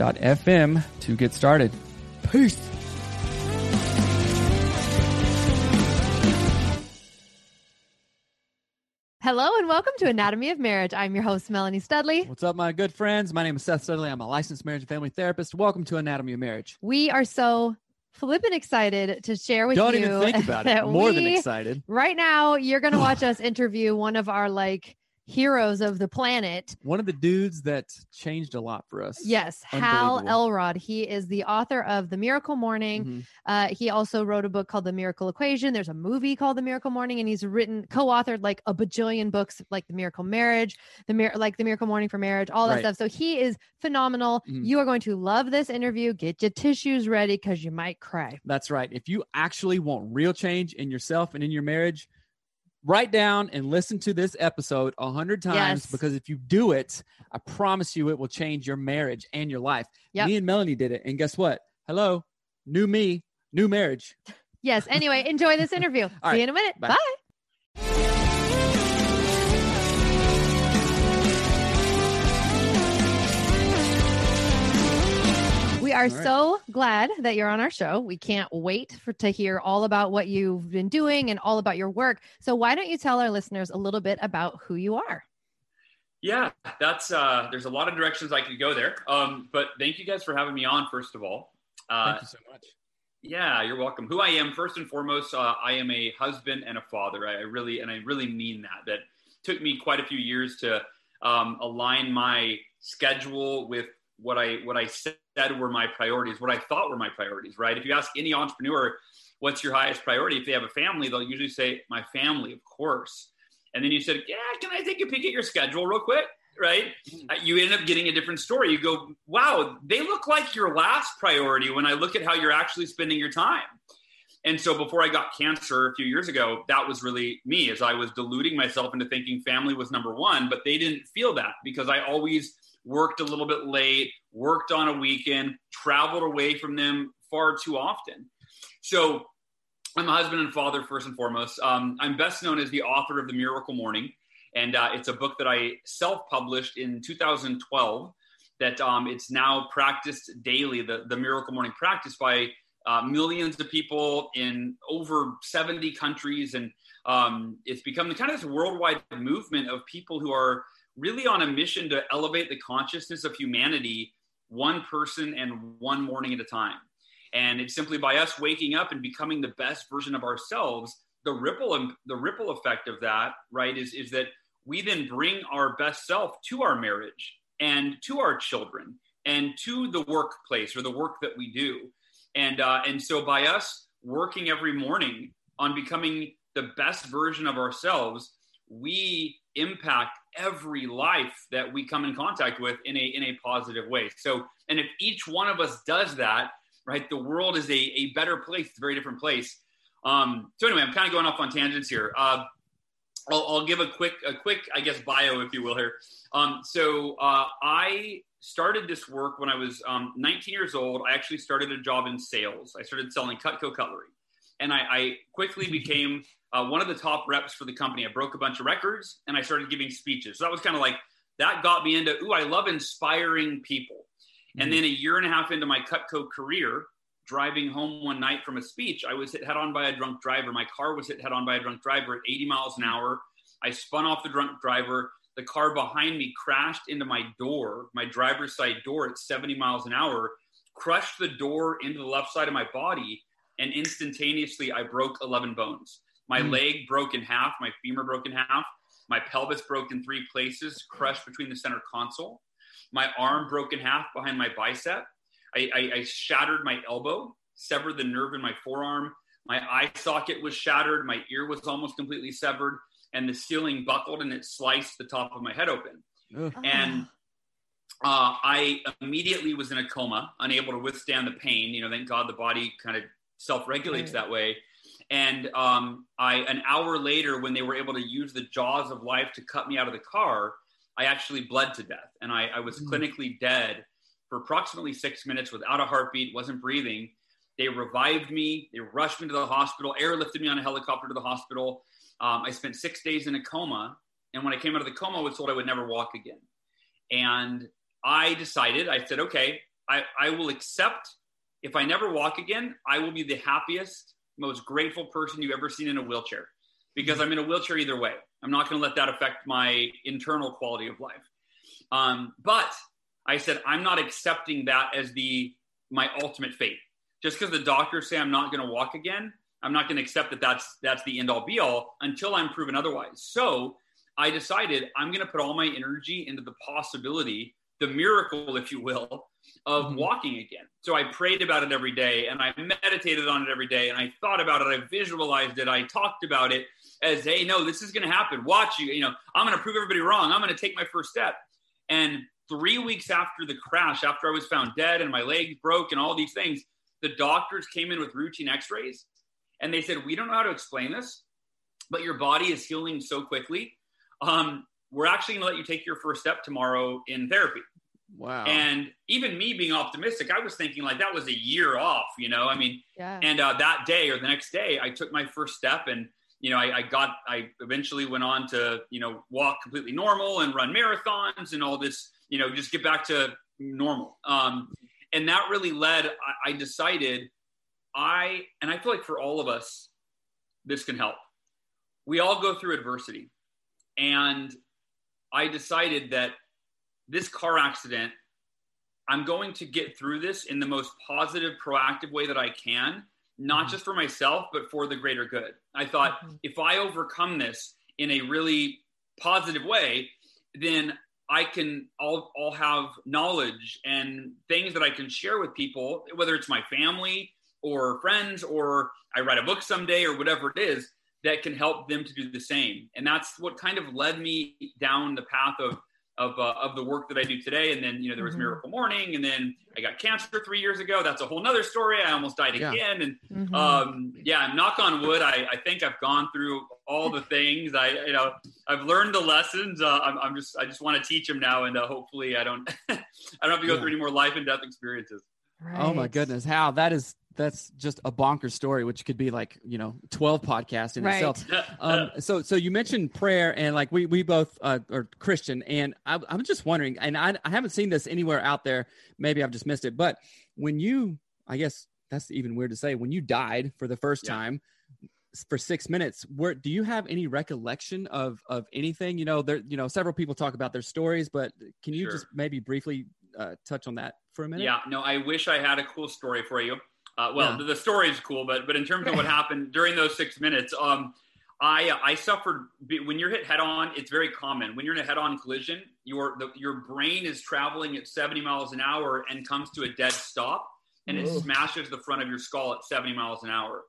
anchor.fm to get started. Peace. Hello and welcome to Anatomy of Marriage. I'm your host, Melanie Studley. What's up, my good friends? My name is Seth Studley. I'm a licensed marriage and family therapist. Welcome to Anatomy of Marriage. We are so flippin' excited to share with Don't you. even think about it. that More than excited. Right now, you're going to watch us interview one of our like heroes of the planet. One of the dudes that changed a lot for us. Yes, Hal Elrod. He is the author of The Miracle Morning. Mhm. Uh, he also wrote a book called The Miracle Equation. There's a movie called The Miracle Morning, and he's written, co-authored like a bajillion books, like The Miracle Marriage, the Mir- like The Miracle Morning for Marriage, all that Right. stuff. So he is phenomenal. Mhm. You are going to love this interview. Get your tissues ready because you might cry. That's right. If you actually want real change in yourself and in your marriage, write down and listen to this episode a hundred times Yes. because if you do it, I promise you it will change your marriage and your life. Yep. Me and Melanie did it. And guess what? Hello, new me, new marriage. Yes. Anyway, enjoy this interview. See right. you in a minute. Bye. Bye. We are All right. so glad that you're on our show. We can't wait for to hear all about what you've been doing and all about your work. So why don't you tell our listeners a little bit about who you are? Yeah, that's uh there's a lot of directions I could go there. Um, but thank you guys for having me on, first of all. Uh, Thank you so much. yeah, you're welcome. Who I am, first and foremost, uh, I am a husband and a father. I, I really and I really mean that. That took me quite a few years to um, align my schedule with what I what I said were my priorities, what I thought were my priorities. Right? If you ask any entrepreneur, what's your highest priority? If they have a family, they'll usually say, "My family, of course." And then you said, "Yeah, can I take a peek at your schedule real quick?" Right? Uh, You end up getting a different story. You go, "Wow, they look like your last priority." When I look at how you're actually spending your time. And so before I got cancer a few years ago, that was really me as I was deluding myself into thinking family was number one, but they didn't feel that because I always worked a little bit late, worked on a weekend, traveled away from them far too often. So I'm a husband and father first and foremost. Um, I'm best known as the author of The Miracle Morning, and uh, it's a book that I self-published in 2012. That um, it's now practiced daily. The the Miracle Morning practice by uh, millions of people in over 70 countries, and um, it's become the kind of this worldwide movement of people who are really on a mission to elevate the consciousness of humanity, one person and one morning at a time. And it's simply by us waking up and becoming the best version of ourselves. The ripple and the ripple effect of that, right, is is that we then bring our best self to our marriage and to our children and to the workplace or the work that we do. And uh, and so by us working every morning on becoming the best version of ourselves, we impact every life that we come in contact with in a in a positive way. So, and if each one of us does that, right, the world is a, a better place. It's a very different place. Um, so anyway, I'm kind of going off on tangents here. Uh, I'll, I'll give a quick, a quick, I guess, bio, if you will, here. Um, so uh, I started this work when I was um, 19 years old. I actually started a job in sales. I started selling Cutco cutlery, and I, I quickly became uh, one of the top reps for the company. I broke a bunch of records, and I started giving speeches. So that was kind of like that got me into. Ooh, I love inspiring people. Mm-hmm. And then a year and a half into my Cutco career, driving home one night from a speech, I was hit head on by a drunk driver. My car was hit head on by a drunk driver at 80 miles an hour. I spun off the drunk driver the car behind me crashed into my door, my driver's side door at 70 miles an hour, crushed the door into the left side of my body, and instantaneously I broke 11 bones. My mm. leg broke in half, my femur broke in half, my pelvis broke in three places, crushed between the center console. My arm broke in half behind my bicep. I, I, I shattered my elbow, severed the nerve in my forearm. My eye socket was shattered. My ear was almost completely severed and the ceiling buckled and it sliced the top of my head open. Ugh. And uh, I immediately was in a coma, unable to withstand the pain. You know, thank God the body kind of self-regulates right. that way. And um, I, an hour later, when they were able to use the jaws of life to cut me out of the car, I actually bled to death, and I, I was mm. clinically dead for approximately six minutes without a heartbeat, wasn't breathing. They revived me. They rushed me to the hospital, airlifted me on a helicopter to the hospital. Um, I spent six days in a coma. And when I came out of the coma, I was told I would never walk again. And I decided, I said, okay, I, I will accept if I never walk again, I will be the happiest, most grateful person you've ever seen in a wheelchair because I'm in a wheelchair either way. I'm not going to let that affect my internal quality of life. Um, but I said, I'm not accepting that as the my ultimate fate. Just because the doctors say I'm not going to walk again, I'm not going to accept that that's that's the end all be all until I'm proven otherwise. So I decided I'm going to put all my energy into the possibility, the miracle, if you will, of mm-hmm. walking again. So I prayed about it every day and I meditated on it every day and I thought about it. I visualized it. I talked about it as, hey, no, this is going to happen. Watch you. You know, I'm going to prove everybody wrong. I'm going to take my first step. And three weeks after the crash, after I was found dead and my legs broke and all these things, the doctors came in with routine x rays and they said, We don't know how to explain this, but your body is healing so quickly. Um, we're actually going to let you take your first step tomorrow in therapy. Wow. And even me being optimistic, I was thinking like that was a year off, you know? I mean, yeah. and uh, that day or the next day, I took my first step and, you know, I, I, got, I eventually went on to, you know, walk completely normal and run marathons and all this, you know, just get back to normal. Um, and that really led, I, I decided I, and I feel like for all of us, this can help. We all go through adversity. And I decided that this car accident, I'm going to get through this in the most positive, proactive way that I can, not mm-hmm. just for myself, but for the greater good. I thought mm-hmm. if I overcome this in a really positive way, then I can all, all have knowledge and things that I can share with people, whether it's my family, or friends or I write a book someday or whatever it is that can help them to do the same. And that's what kind of led me down the path of of, uh, of the work that I do today. And then, you know, there was mm-hmm. Miracle Morning and then I got cancer three years ago. That's a whole nother story. I almost died yeah. again. And mm-hmm. um, yeah, knock on wood, I, I think I've gone through all the things I, you know, I've learned the lessons. Uh, I'm, I'm, just, I just want to teach them now. And uh, hopefully I don't, I don't have to go yeah. through any more life and death experiences. Right. Oh my goodness. How that is that's just a bonkers story, which could be like you know twelve podcasts in right. itself. Um, so so you mentioned prayer, and like we we both uh, are Christian, and I, I'm just wondering, and I, I haven't seen this anywhere out there. Maybe I've just missed it, but when you, I guess that's even weird to say, when you died for the first yeah. time for six minutes where do you have any recollection of of anything you know there you know several people talk about their stories but can you sure. just maybe briefly uh, touch on that for a minute yeah no i wish i had a cool story for you uh, well, yeah. the, the story is cool, but but in terms of what happened during those six minutes, um, I I suffered when you're hit head on. It's very common when you're in a head on collision. Your the, your brain is traveling at 70 miles an hour and comes to a dead stop, and it smashes the front of your skull at 70 miles an hour.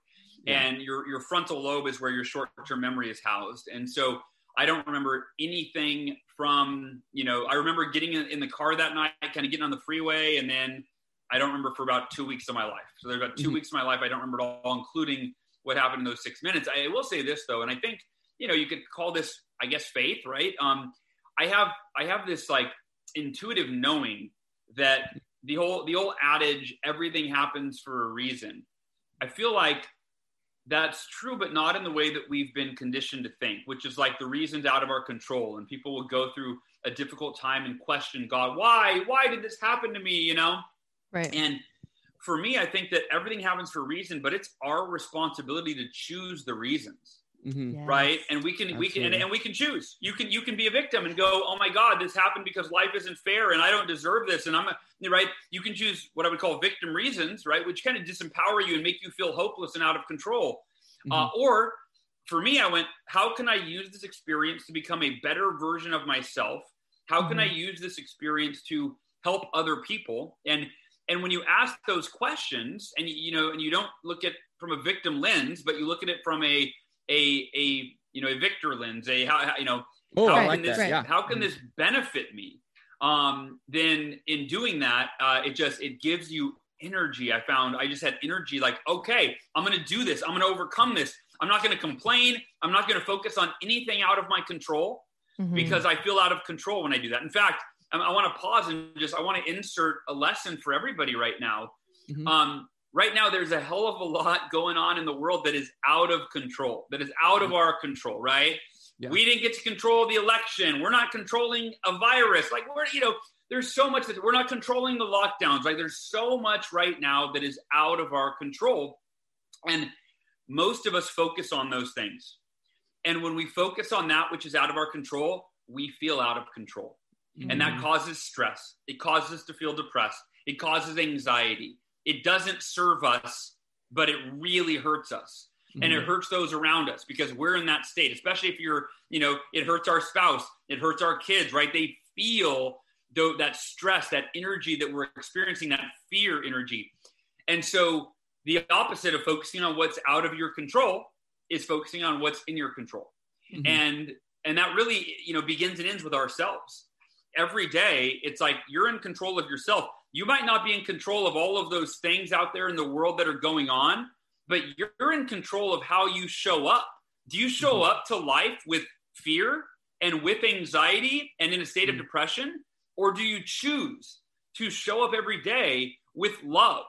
Yeah. And your your frontal lobe is where your short term memory is housed, and so I don't remember anything from you know. I remember getting in, in the car that night, kind of getting on the freeway, and then I don't remember for about two weeks of my life. So there's about 2 mm-hmm. weeks of my life I don't remember at all, including what happened in those six minutes. I will say this though, and I think you know you could call this, I guess, faith, right? Um, I have I have this like intuitive knowing that the whole the old adage everything happens for a reason. I feel like that's true, but not in the way that we've been conditioned to think, which is like the reasons out of our control. And people will go through a difficult time and question God, why? Why did this happen to me? You know? Right. And for me, I think that everything happens for a reason, but it's our responsibility to choose the reasons. Mhm. Yes. Right. And we can, we can, and, and we can choose. You can, you can be a victim and go, oh my God, this happened because life isn't fair and I don't deserve this. And I'm a, right. You can choose what I would call victim reasons, right? Which kind of disempower you and make you feel hopeless and out of control. Uh, or for me, I went, how can I use this experience to become a better version of myself? How can I use this experience to help other people? And and when you ask those questions, and you know, and you don't look at from a victim lens, but you look at it from a a a you know a victor lens, a how, how you know Oh, how I can like this. Yeah. how can this benefit me? Um, then in doing that, uh, it just it gives you energy. I found I just had energy like, okay, I'm gonna do this, I'm gonna overcome this. I'm not gonna complain, I'm not gonna focus on anything out of my control Mhm. because I feel out of control when I do that. In fact, I, I want to pause and just I want to insert a lesson for everybody right now. Mhm. Um, right now, there's a hell of a lot going on in the world that is out of control, that is out of our control. Right? Yeah. We didn't get to control the election. We're not controlling a virus. Like we're you know. There's so much that we're not controlling the lockdowns. Like there's so much right now that is out of our control. And most of us focus on those things. And when we focus on that which is out of our control, we feel out of control. And that causes stress. It causes us to feel depressed. It causes anxiety. It doesn't serve us, but it really hurts us. And it hurts those around us because we're in that state, especially if you're, you know, it hurts our spouse, it hurts our kids, right? They feel though that stress, that energy that we're experiencing, that fear energy. And so the opposite of focusing on what's out of your control is focusing on what's in your control. Mhm. And and that really, you know, begins and ends with ourselves. Every day, it's like you're in control of yourself. You might not be in control of all of those things out there in the world that are going on, but you're in control of how you show up. Do you show up to life with fear and with anxiety and in a state of Mhm. depression? Or do you choose to show up every day with love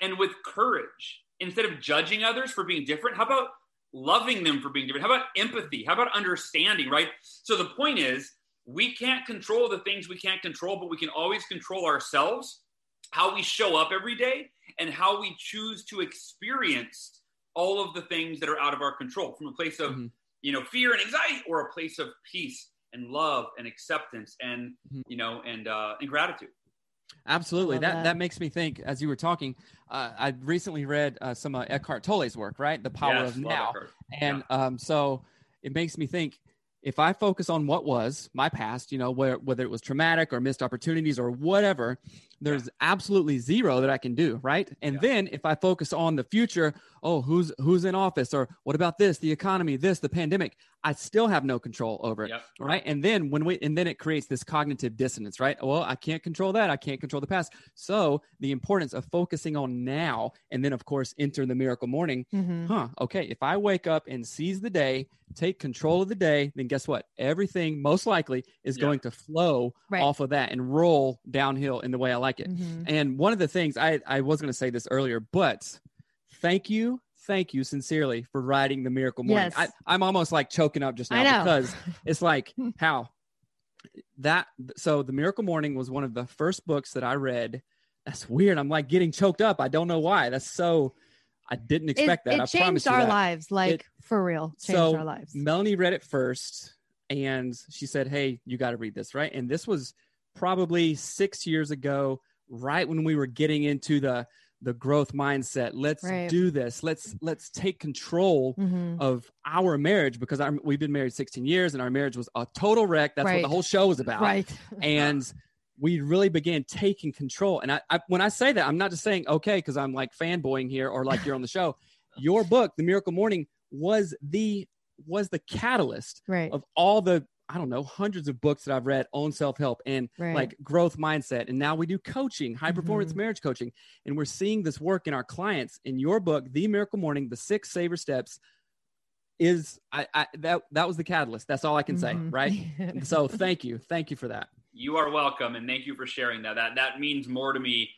and with courage instead of judging others for being different? How about loving them for being different? How about empathy? How about understanding, right? So the point is, we can't control the things we can't control, but we can always control ourselves, how we show up every day, and how we choose to experience all of the things that are out of our control from a place of Mhm. you know fear and anxiety or a place of peace and love and acceptance and Mhm. you know and uh and gratitude Absolutely. That, that. that makes me think. As you were talking, uh, I recently read uh, some uh, Eckhart Tolle's work, right? The Power Yes, of Now. Eckhart. And um, so it makes me think if I focus on what was my past, you know, where, whether it was traumatic or missed opportunities or whatever, there's absolutely zero that I can do, right? And Yeah. then if I focus on the future, oh, who's who's in office or what about this, the economy, this, the pandemic, I still have no control over it, Yep. right? And then when we and then it creates this cognitive dissonance, right? Well, I can't control that, I can't control the past. So the importance of focusing on now, and then of course enter the miracle morning Mhm. huh, okay, if I wake up and seize the day, take control of the day, then guess what? Everything most likely is Yeah. going to flow Right. off of that and roll downhill in the way I like it. Mhm. And one of the things I, I was going to say this earlier, but thank you, thank you sincerely for writing the Miracle Morning. Yes. I, I'm almost like choking up just now because it's like how that. So the Miracle Morning was one of the first books that I read. That's weird. I'm like getting choked up. I don't know why. That's so. I didn't It, expect that. it I changed our that. lives, like for real, changed so our lives. Melanie read it first and she said, Hey, you got to read this, right? And this was probably six years ago, right when we were getting into the the growth mindset. Let's Right. do this. Let's let's take control Mhm. of our marriage because our, we've been married 16 years and our marriage was a total wreck. That's what the whole show was about Right. and we really began taking control. And I, I when I say that, I'm not just saying okay because I'm like fanboying here or like you're on the show. Your book, The Miracle Morning, was the was the catalyst Right. of all the I don't know hundreds of books that I've read on self help and Right. like growth mindset. And now we do coaching, high performance Mhm. marriage coaching, and we're seeing this work in our clients. In your book, The Miracle Morning, the six saver steps is I, I that that was the catalyst. That's all I can say, Mhm. right? so thank you, thank you for that. you are welcome, and thank you for sharing that. That that means more to me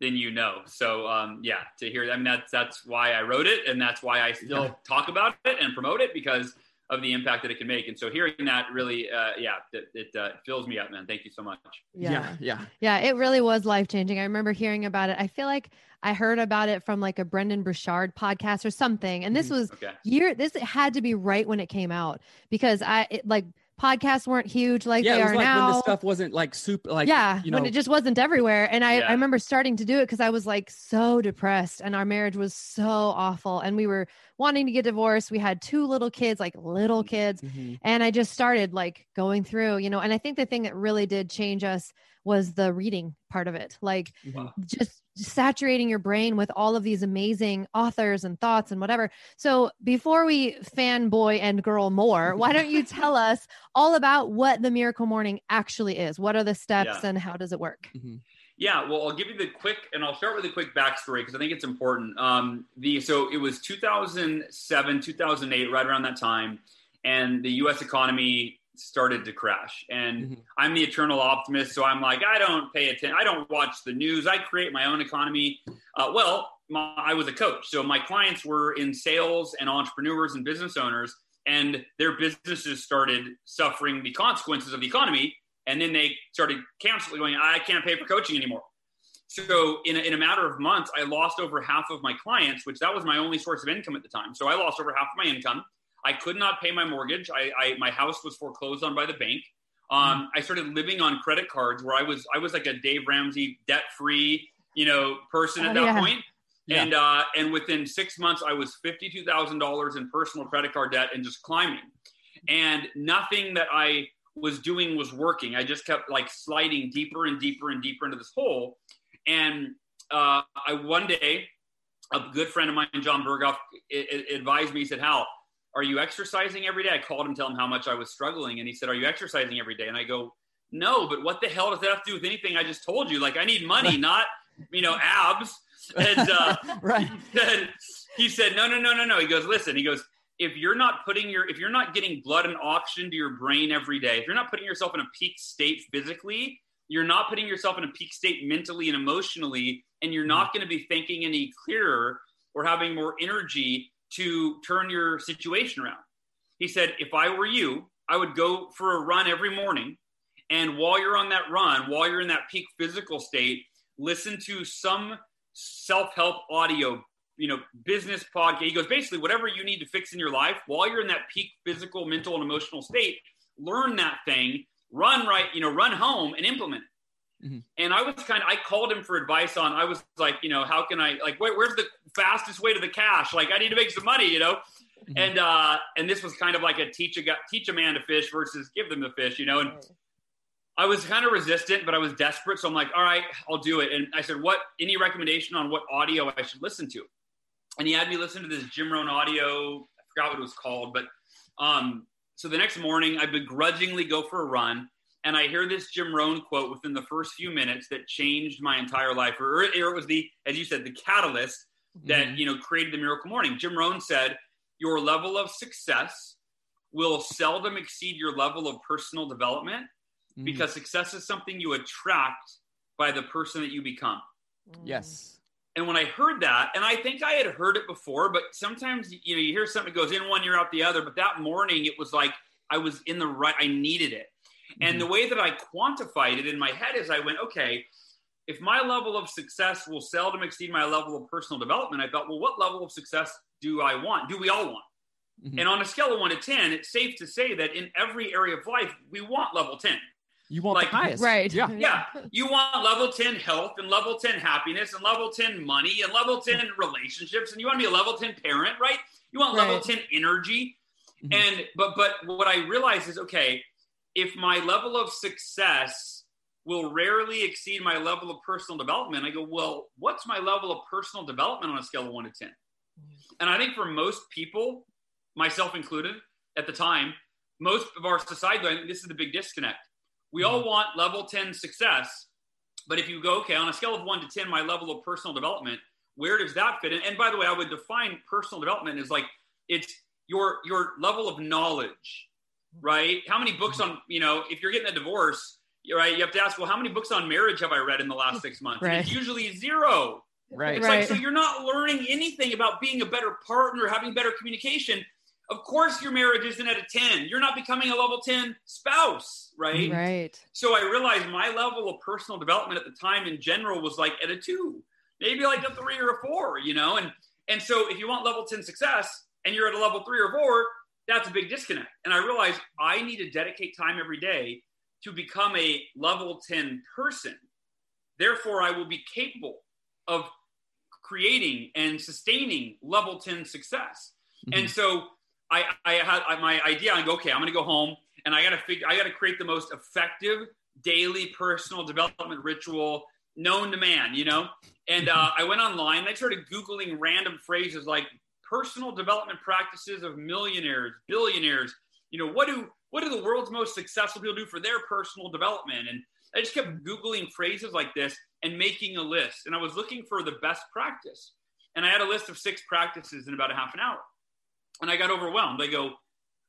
than you know. So um, yeah, to hear, I mean, that's that's why I wrote it, and that's why I still Yeah. talk about it and promote it because of the impact that it can make. And so hearing that really, uh, yeah, it, it uh, fills me up, man. Thank you so much. Yeah. yeah. Yeah, it really was life changing. I remember hearing about it. I feel like I heard about it from like a Brendon Burchard podcast or something. And this Mhm. was Okay. year this had to be right when it came out because I it, like podcasts weren't huge like yeah, they it was are like now. when the stuff wasn't like super like yeah, you know when it just wasn't everywhere. And I, Yeah. I remember starting to do it because I was like so depressed and our marriage was so awful. And we were wanting to get divorced. We had two little kids, like little kids. Mhm. And I just started like going through, you know, and I think the thing that really did change us was the reading part of it. Like Wow. just saturating your brain with all of these amazing authors and thoughts and whatever. So before we fanboy and girl more, why don't you tell us all about what the miracle morning actually is? What are the steps Yeah. and how does it work? Yeah, well, I'll give you the quick, and I'll start with a quick backstory because I think it's important. Um, the so it was 2007, 2008, right around that time, and the U.S. economy started to crash. And Mhm. I'm the eternal optimist, so I'm like, I don't pay attention. I don't watch the news. I create my own economy. Uh, well, my, I was a coach, so my clients were in sales and entrepreneurs and business owners, and their businesses started suffering the consequences of the economy and then they started canceling going i can't pay for coaching anymore. So in a, in a matter of months i lost over half of my clients which that was my only source of income at the time. So i lost over half of my income. I could not pay my mortgage. I, I my house was foreclosed on by the bank. Um, i started living on credit cards where i was i was like a dave ramsey debt free you know person at Oh, that yeah. point. Yeah. and uh, and within six months i was $52000 in personal credit card debt and just climbing. And nothing that i was doing was working. I just kept like sliding deeper and deeper and deeper into this hole. And uh, I one day, a good friend of mine, Jon Berghoff, i- i- advised me. He said, "Hal, are you exercising every day?" I called him, tell him how much I was struggling, and he said, "Are you exercising every day?" And I go, "No, but what the hell does that have to do with anything I just told you? Like, I need money, not you know abs." And uh, right. he said, he said, no, no, no, no, no. He goes, listen, he goes, if you're not putting your, if you're not getting blood and oxygen to your brain every day, if you're not putting yourself in a peak state physically, you're not putting yourself in a peak state mentally and emotionally, and you're not mm-hmm. going to be thinking any clearer or having more energy to turn your situation around. He said, if I were you, I would go for a run every morning. And while you're on that run, while you're in that peak physical state, listen to some self-help audio you know business podcast he goes basically whatever you need to fix in your life while you're in that peak physical mental and emotional state learn that thing run right you know run home and implement it Mhm. and i was kind of i called him for advice on i was like you know how can i like where, where's the fastest way to the cash like i need to make some money you know Mhm. and uh and this was kind of like a teach a teach a man to fish versus give them the fish you know and I was kind of resistant, but I was desperate. So I'm like, all right, I'll do it. And I said, what, any recommendation on what audio I should listen to? And he had me listen to this Jim Rohn audio. I forgot what it was called, but um, so the next morning I begrudgingly go for a run and I hear this Jim Rohn quote within the first few minutes that changed my entire life. Or, or it was the, as you said, the catalyst that, Mhm. you know, created the miracle morning. Jim Rohn said, your level of success will seldom exceed your level of personal development Mhm. because success is something you attract by the person that you become. yes. And when I heard that, and I think I had heard it before, but sometimes you know you hear something goes in one, you're out the other. But that morning, it was like I was in the right. I needed it, and the way that I quantified it in my head is I went, okay, if my level of success will seldom exceed my level of personal development, I thought, well, what level of success do I want? Do we all want? Mhm. And on a scale of one to ten, it's safe to say that in every area of life, we want level ten. You want like- the highest. Right. Yeah. Yeah, you want level 10 health and level 10 happiness and level 10 money and level 10 relationships and you want to be a level 10 parent, right? You want level Right. 10 energy. Mhm. And but but what I realize is okay, if my level of success will rarely exceed my level of personal development, I go, well, what's my level of personal development on a scale of 1 to 10? And I think for most people, myself included at the time, most of our society, I think this is the big disconnect. We all mm-hmm. want level 10 success, but if you go, okay, on a scale of 1 to 10, my level of personal development, where does that fit in? And by the way, I would define personal development as like it's your your level of knowledge, right? How many books mm-hmm. on, you know, if you're getting a divorce, right. You have to ask, well, how many books on marriage have I read in the last six months? Right. it's usually zero. Right. It's Right. like, so you're not learning anything about being a better partner, having better communication. Of course, your marriage isn't at a 10. You're not becoming a level 10 spouse, right? Right. So I realized my level of personal development at the time in general was like at a two, maybe like a three or a four, you know? And and so if you want level 10 success and you're at a level three or four, that's a big disconnect. And I realized I need to dedicate time every day to become a level 10 person. Therefore, I will be capable of creating and sustaining level 10 success. And mm-hmm. so I, I had my idea. I go, okay, I'm going to go home and I got to figure, I got to create the most effective daily personal development ritual known to man, you know? And uh, I went online and I started Googling random phrases like personal development practices of millionaires, billionaires. You know, what do, what do the world's most successful people do for their personal development? And I just kept Googling phrases like this and making a list. And I was looking for the best practice. And I had a list of six practices in about a half an hour. And I got overwhelmed. I go,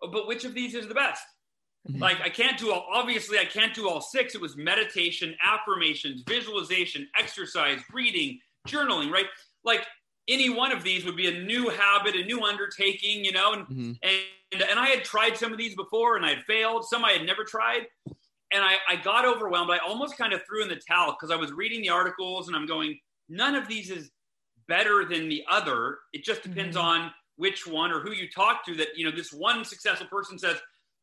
oh, but which of these is the best? Like I can't do all obviously I can't do all six. It was meditation, affirmations, visualization, exercise, reading, journaling, right? Like any one of these would be a new habit, a new undertaking, you know, and Mhm. and and I had tried some of these before and I had failed, some I had never tried. And I, I got overwhelmed. I almost kind of threw in the towel because I was reading the articles and I'm going, none of these is better than the other. It just depends Mhm. on which one or who you talk to. That, you know, this one successful person says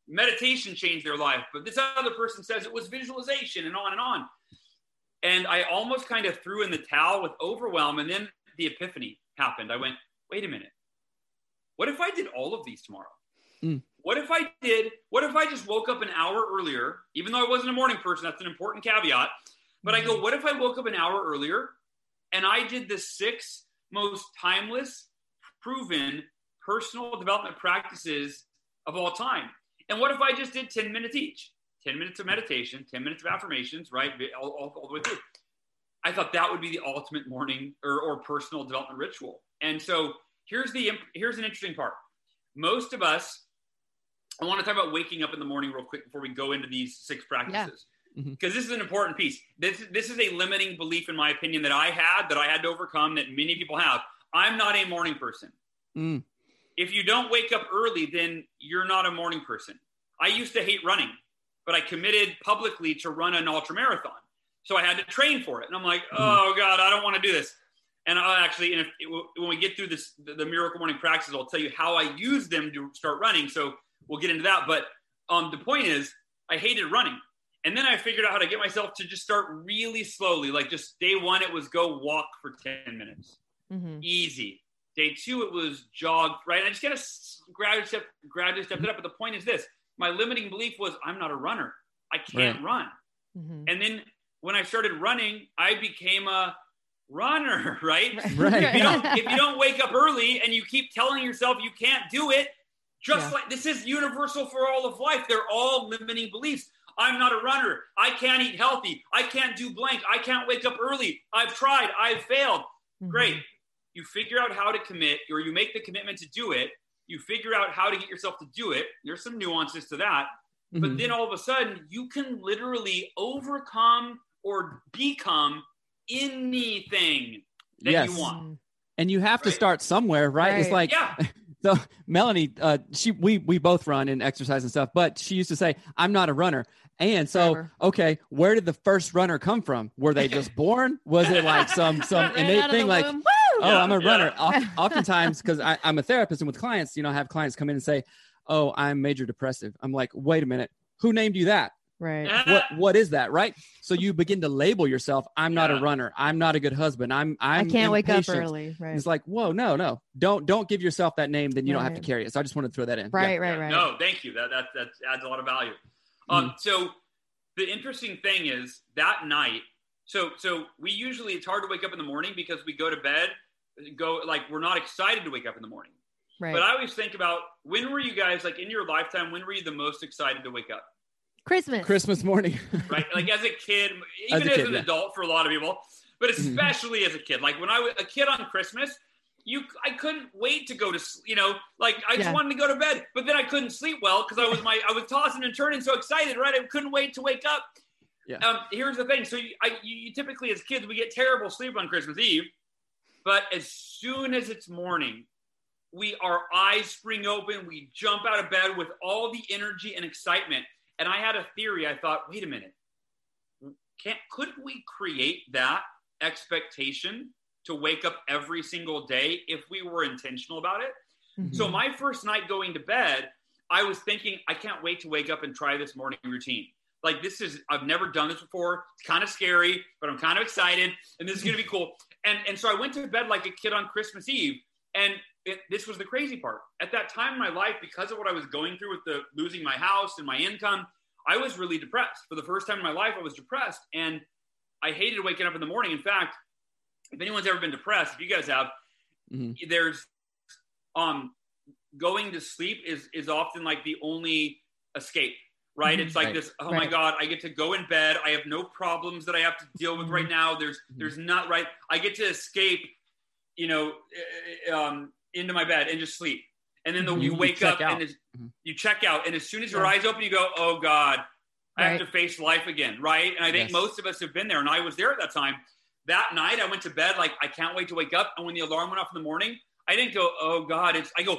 meditation changed their life, but this other person says it was visualization and on and on. And I almost kind of threw in the towel with overwhelm. And then the epiphany happened. I went, wait a minute. What if I did all of these tomorrow? Mm. What if I did? What if I just woke up an hour earlier, even though I wasn't a morning person? That's an important caveat. But I go, what if I woke up an hour earlier and I did the six most timeless, proven personal development practices of all time? And what if I just did 10 minutes each? 10 minutes of meditation, 10 minutes of affirmations, right? All, all, all the way through. I thought that would be the ultimate morning or, or personal development ritual. And so here's the here's an interesting part. Most of us, I want to talk about waking up in the morning real quick before we go into these six practices. Mm-hmm. Because this is an important piece. This, this is a limiting belief, in my opinion, that I had, that I had to overcome, that many people have. I'm not a morning person. Mm. If you don't wake up early, then you're not a morning person. I used to hate running, but I committed publicly to run an ultra marathon. So I had to train for it. And I'm like, oh God, I don't want to do this. And I actually, and if, when we get through this, the, the miracle morning practices, I'll tell you how I use them to start running. So we'll get into that. But um, the point is, I hated running. And then I figured out how to get myself to just start really slowly. Like just day one, it was go walk for 10 minutes. Mhm. Easy. Day two, it was jog, right? I just got to gradually step, gradually stepped it up. But the point is this my limiting belief was I'm not a runner. I can't Right. run. Mhm. And then when I started running, I became a runner, right? Right. If you don't, if you don't wake up early and you keep telling yourself you can't do it, just Yeah. like this is universal for all of life. They're all limiting beliefs. I'm not a runner. I can't eat healthy. I can't do blank. I can't wake up early. I've tried. I've failed. Mhm. Great. You figure out how to commit, or you make the commitment to do it. You figure out how to get yourself to do it. There's some nuances to that. But Mhm. then all of a sudden, you can literally overcome or become anything that Yes. you want. And you have to start somewhere, right? It's like Yeah. so Melanie, uh, she we we both run and exercise and stuff, but she used to say, "I'm not a runner." And so, Forever. okay, where did the first runner come from? Were they just born? Was it like some some innate thing, like, womb. Oh, Yeah, I'm a runner? Oft- Oftentimes, because I'm a therapist and with clients, you know, I have clients come in and say, "Oh, I'm major depressive." I'm like, wait a minute, who named you that? Right. What what is that, right? So you begin to label yourself. I'm not a runner. I'm not a good husband. I'm I I'm can't wake up early. Right. It's like, whoa, no, no, don't don't give yourself that name. Then you don't have to carry it. So I just wanted to throw that in. right, Yeah. right, Yeah, right. No, thank you. That that that adds a lot of value. Um, so the interesting thing is that night. So so we usually it's hard to wake up in the morning because we go to bed, go like we're not excited to wake up in the morning. right. But I always think about when were you guys like in your lifetime? When were you the most excited to wake up? Christmas. Christmas morning. Right, like as a kid, even a as, kid, an yeah. adult for a lot of people, but Mhm. especially as a kid. Like when I was a kid on Christmas, you I couldn't wait to go to s- you know like I just Yeah. wanted to go to bed, but then I couldn't sleep well because I was my I was tossing and turning so excited. Right, I couldn't wait to wake up. Yeah. Um, here's the thing. So you, I, you, you typically, as kids, we get terrible sleep on Christmas Eve, but as soon as it's morning, we our eyes spring open. We jump out of bed with all the energy and excitement. And I had a theory. I thought, wait a minute, can't couldn't we create that expectation to wake up every single day if we were intentional about it? Mhm. So my first night going to bed, I was thinking, I can't wait to wake up and try this morning routine. Like this is, I've never done this before. It's kind of scary, but I'm kind of excited, and this is going to be cool. And and so I went to bed like a kid on Christmas Eve, and it, this was the crazy part. At that time in my life, because of what I was going through with the losing my house and my income, I was really depressed. For the first time in my life, I was depressed, and I hated waking up in the morning. In fact, if anyone's ever been depressed, if you guys have, Mhm. there's um going to sleep is is often like the only escape right? Mhm. it's like Right. this oh my god i get to go in bed. I have no problems that i have to deal with right now. There's Mhm. there's not right? I get to escape you know uh, um into my bed and just sleep. And then the, Mhm. you You wake check up out. and you check out. And as soon as your Yeah. eyes open you go oh god i have to face life again. Right? And i think Yes. most of us have been there. And i was there at that time. That night i went to bed like i can't wait to wake up. And when the alarm went off in the morning i didn't go oh god it's i go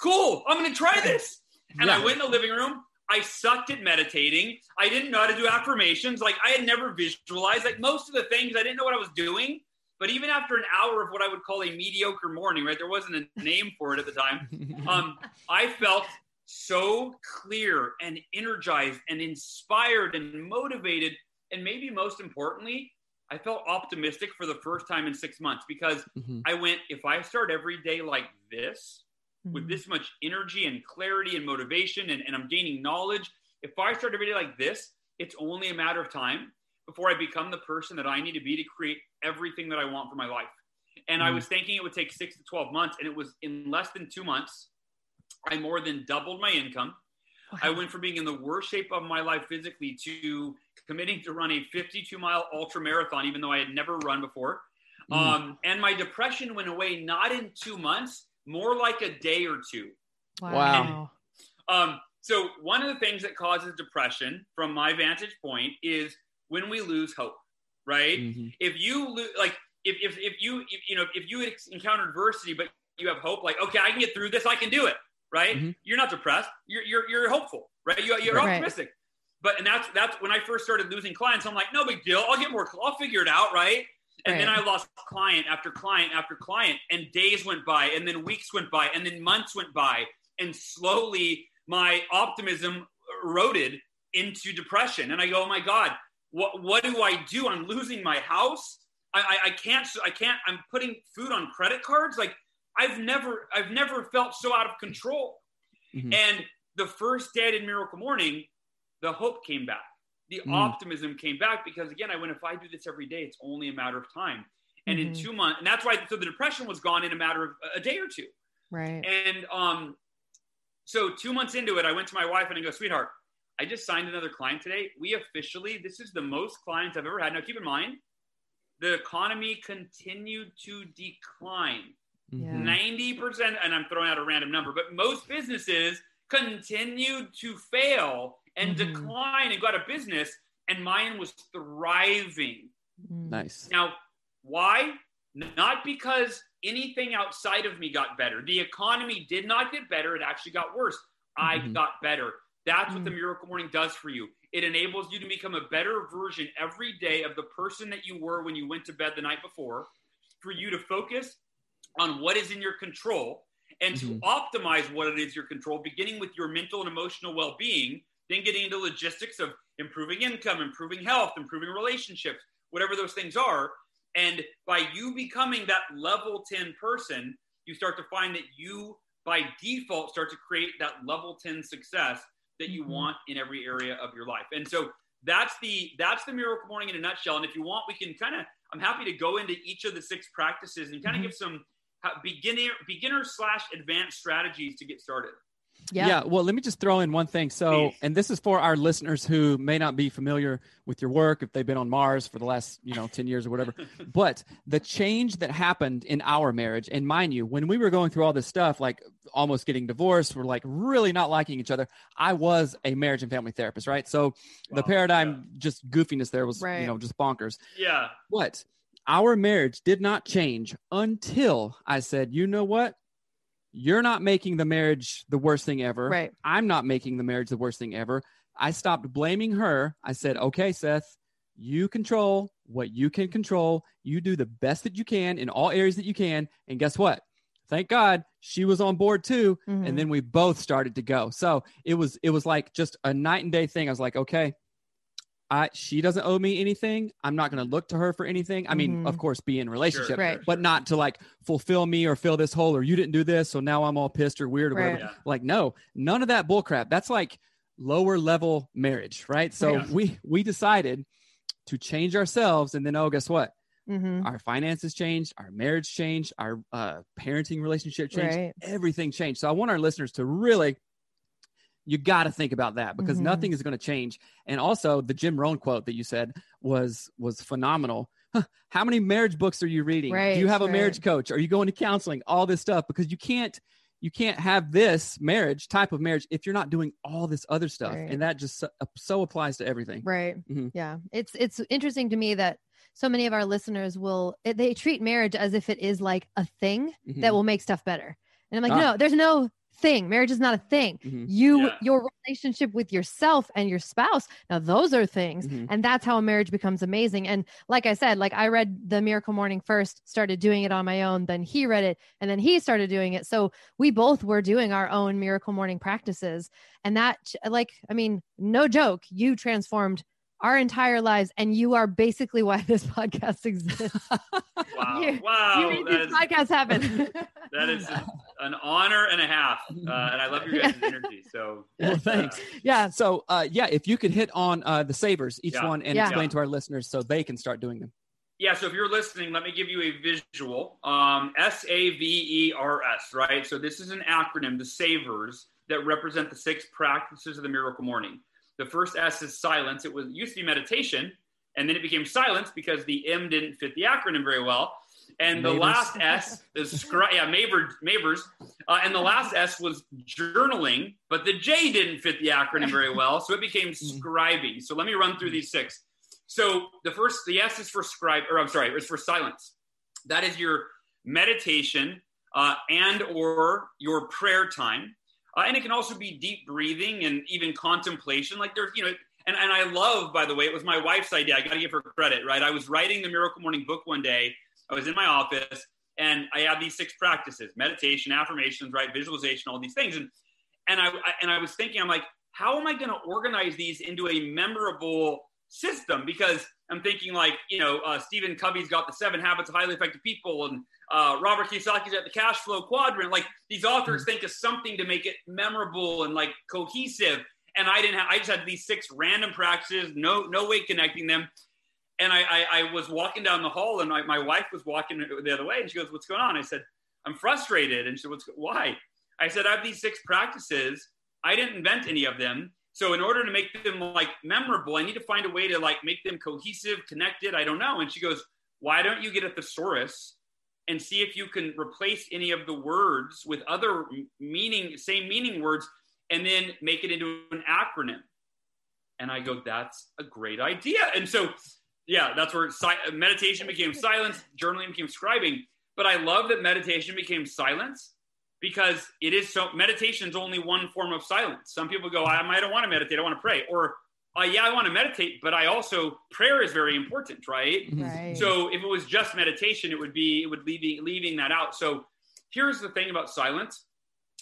cool i'm gonna try this. And i went in the living room i sucked at meditating i didn't know how to do affirmations like i had never visualized like most of the things i didn't know what i was doing but even after an hour of what i would call a mediocre morning right there wasn't a name for it at the time um, I felt so clear and energized and inspired and motivated. And maybe most importantly, I felt optimistic for the first time in six months because Mhm. I went, if I start every day like this, with Mhm. this much energy and clarity and motivation, and, and I'm gaining knowledge, if I start every day like this, it's only a matter of time before I become the person that I need to be to create everything that I want for my life. And I Mhm. was thinking it would take six to 12 months, and it was in less than two months. I more than doubled my income. I went from being in the worst shape of my life physically to committing to run a 52 mile ultra marathon, even though I had never run before. Mm. Um, and my depression went away not in two months, more like a day or two. Wow. Um, so one of the things that causes depression, from my vantage point, is when we lose hope. Right? Mhm. If you lo- like, if if if you if, you know if you encounter adversity, but you have hope, like okay, I can get through this, I can do it. Right? Mhm. You're not depressed. You're you're you're hopeful. Right? You, you're Right. optimistic. But and that's that's when I first started losing clients. I'm like, no big deal. I'll get more. I'll figure it out. Right? And then I lost client after client after client, and days went by, and then weeks went by, and then months went by, and slowly my optimism eroded into depression. And I go, oh my God, what what do I do? I'm losing my house. I, I, I can't I can't I'm putting food on credit cards. Like I've never I've never felt so out of control. Mhm. And the first day I did Miracle Morning, the hope came back. The Mm. optimism came back because again, I went, if I do this every day, it's only a matter of time. And in Mhm. two months, and that's why so the depression was gone in a matter of a day or two. Right. And um, so two months into it, I went to my wife and I go, sweetheart, I just signed another client today. We officially, this is the most clients I've ever had. Now, keep in mind, the economy continued to decline. Yeah. Mhm. 90%, and I'm throwing out a random number, but most businesses continued to fail and Mhm. decline and got a business, and mine was thriving. Mm. Nice. Now, why? Not because anything outside of me got better. The economy did not get better, it actually got worse. I Mhm. got better. That's what the Mm. Miracle Morning does for you. It enables you to become a better version every day of the person that you were when you went to bed the night before, for you to focus on what is in your control and to Mhm. optimize what it is your control, beginning with your mental and emotional well being, then getting into logistics of improving income, improving health, improving relationships, whatever those things are. And by you becoming that level 10 person, you start to find that you, by default, start to create that level 10 success that you Mhm. want in every area of your life. And so that's the that's the miracle morning in a nutshell. And if you want, we can kind of I'm happy to go into each of the six practices and kind of Mhm. give some beginner beginner slash advanced strategies to get started. Yeah. Yeah. Well, let me just throw in one thing. So, and this is for our listeners who may not be familiar with your work if they've been on Mars for the last, you know, 10 years or whatever. but the change that happened in our marriage, and mind you, when we were going through all this stuff, like almost getting divorced, we're like really not liking each other. I was a marriage and family therapist, right? So the Wow. paradigm, just goofiness there was, Right. you know, just bonkers. Yeah. But our marriage did not change until I said, you know what? You're not making the marriage the worst thing ever. Right. I'm not making the marriage the worst thing ever. I stopped blaming her. I said, okay, Seth, you control what you can control. You do the best that you can in all areas that you can. And guess what? Thank God she was on board too. Mhm. And then we both started to go. So it was it was like just a night and day thing. I was like, okay, I she doesn't owe me anything. I'm not going to look to her for anything. I mean, Mhm. of course, be in a relationship, Right. but not to like fulfill me or fill this hole or you didn't do this, so now I'm all pissed or weird or Right. whatever. Yeah. Like, no, none of that bullcrap. That's like lower level marriage, right? So Right. we we decided to change ourselves, and then oh, guess what? Mhm. Our finances changed, our marriage changed, our uh, parenting relationship changed, Right. everything changed. So I want our listeners to really. You got to think about that because Mhm. nothing is going to change. And also, the Jim Rohn quote that you said was was phenomenal. Huh, How many marriage books are you reading? Right, Do you have a right. marriage coach? Are you going to counseling? All this stuff because you can't you can't have this marriage type of marriage if you're not doing all this other stuff, Right. and that just so, so applies to everything. Right. Mhm. Yeah. It's it's interesting to me that so many of our listeners will they treat marriage as if it is like a thing Mhm. that will make stuff better. And I'm like, Ah. no, there's no thing. Marriage is not a thing. Mhm. You Yeah. your relationship with yourself and your spouse. Now those are things. Mhm. And that's how a marriage becomes amazing. And like I said, like I read the Miracle Morning first, started doing it on my own, then he read it, and then he started doing it. So we both were doing our own Miracle Morning practices. And that like, I mean, no joke, you transformed our entire lives and you are basically why this podcast exists. Wow. You- wow. you made That these is, podcasts happen. that is an, an honor and a half. Uh, and I love your guys' energy. So, Well, uh, thanks. yeah. So, uh, yeah, if you could hit on uh, the savers, each Yeah. one, and Yeah. explain to our listeners so they can start doing them. Yeah, so if you're listening, let me give you a visual. Um, S A V E R S, right? So this is an acronym, the SAVERS, that represent the six practices of the miracle morning. The first S is silence. It was it used to be meditation, and then it became silence because the M didn't fit the acronym very well. And the Mavers. last S is scri- yeah, Maver, Mavers. Uh, and the last S was journaling, but the J didn't fit the acronym very well, so it became scribing. So let me run through these six. So the first, the S is for scribe, or I'm sorry, it's for silence. That is your meditation uh, and or your prayer time, uh, and it can also be deep breathing and even contemplation. Like there's, you know, and and I love, by the way, it was my wife's idea. I got to give her credit, right? I was writing the Miracle Morning book one day. I was in my office, and I had these six practices: meditation, affirmations, right, visualization, all these things, and and I, I and I was thinking, I'm like, how am I going to organize these into a memorable system? Because I'm thinking like, you know, uh, Stephen Covey's got the Seven Habits of Highly Effective People, and uh, Robert Kiyosaki's at the Cash Flow Quadrant. Like these authors think of something to make it memorable and like cohesive. And I didn't have. I just had these six random practices, no no way connecting them. And I, I, I was walking down the hall, and my, my wife was walking the other way, and she goes, "What's going on?" I said, "I'm frustrated." And she said, "What's why?" I said, "I have these six practices. I didn't invent any of them. So in order to make them like memorable, I need to find a way to like make them cohesive, connected. I don't know." And she goes, "Why don't you get a thesaurus and see if you can replace any of the words with other meaning, same meaning words, and then make it into an acronym?" And I go, "That's a great idea." And so yeah, that's where si- meditation became silence, journaling became scribing. But I love that meditation became silence because it is so. Meditation is only one form of silence. Some people go, I, I don't want to meditate, I want to pray, or uh, yeah, I want to meditate, but I also prayer is very important, right? Right. So if it was just meditation, it would be it would leaving leaving that out. So here's the thing about silence: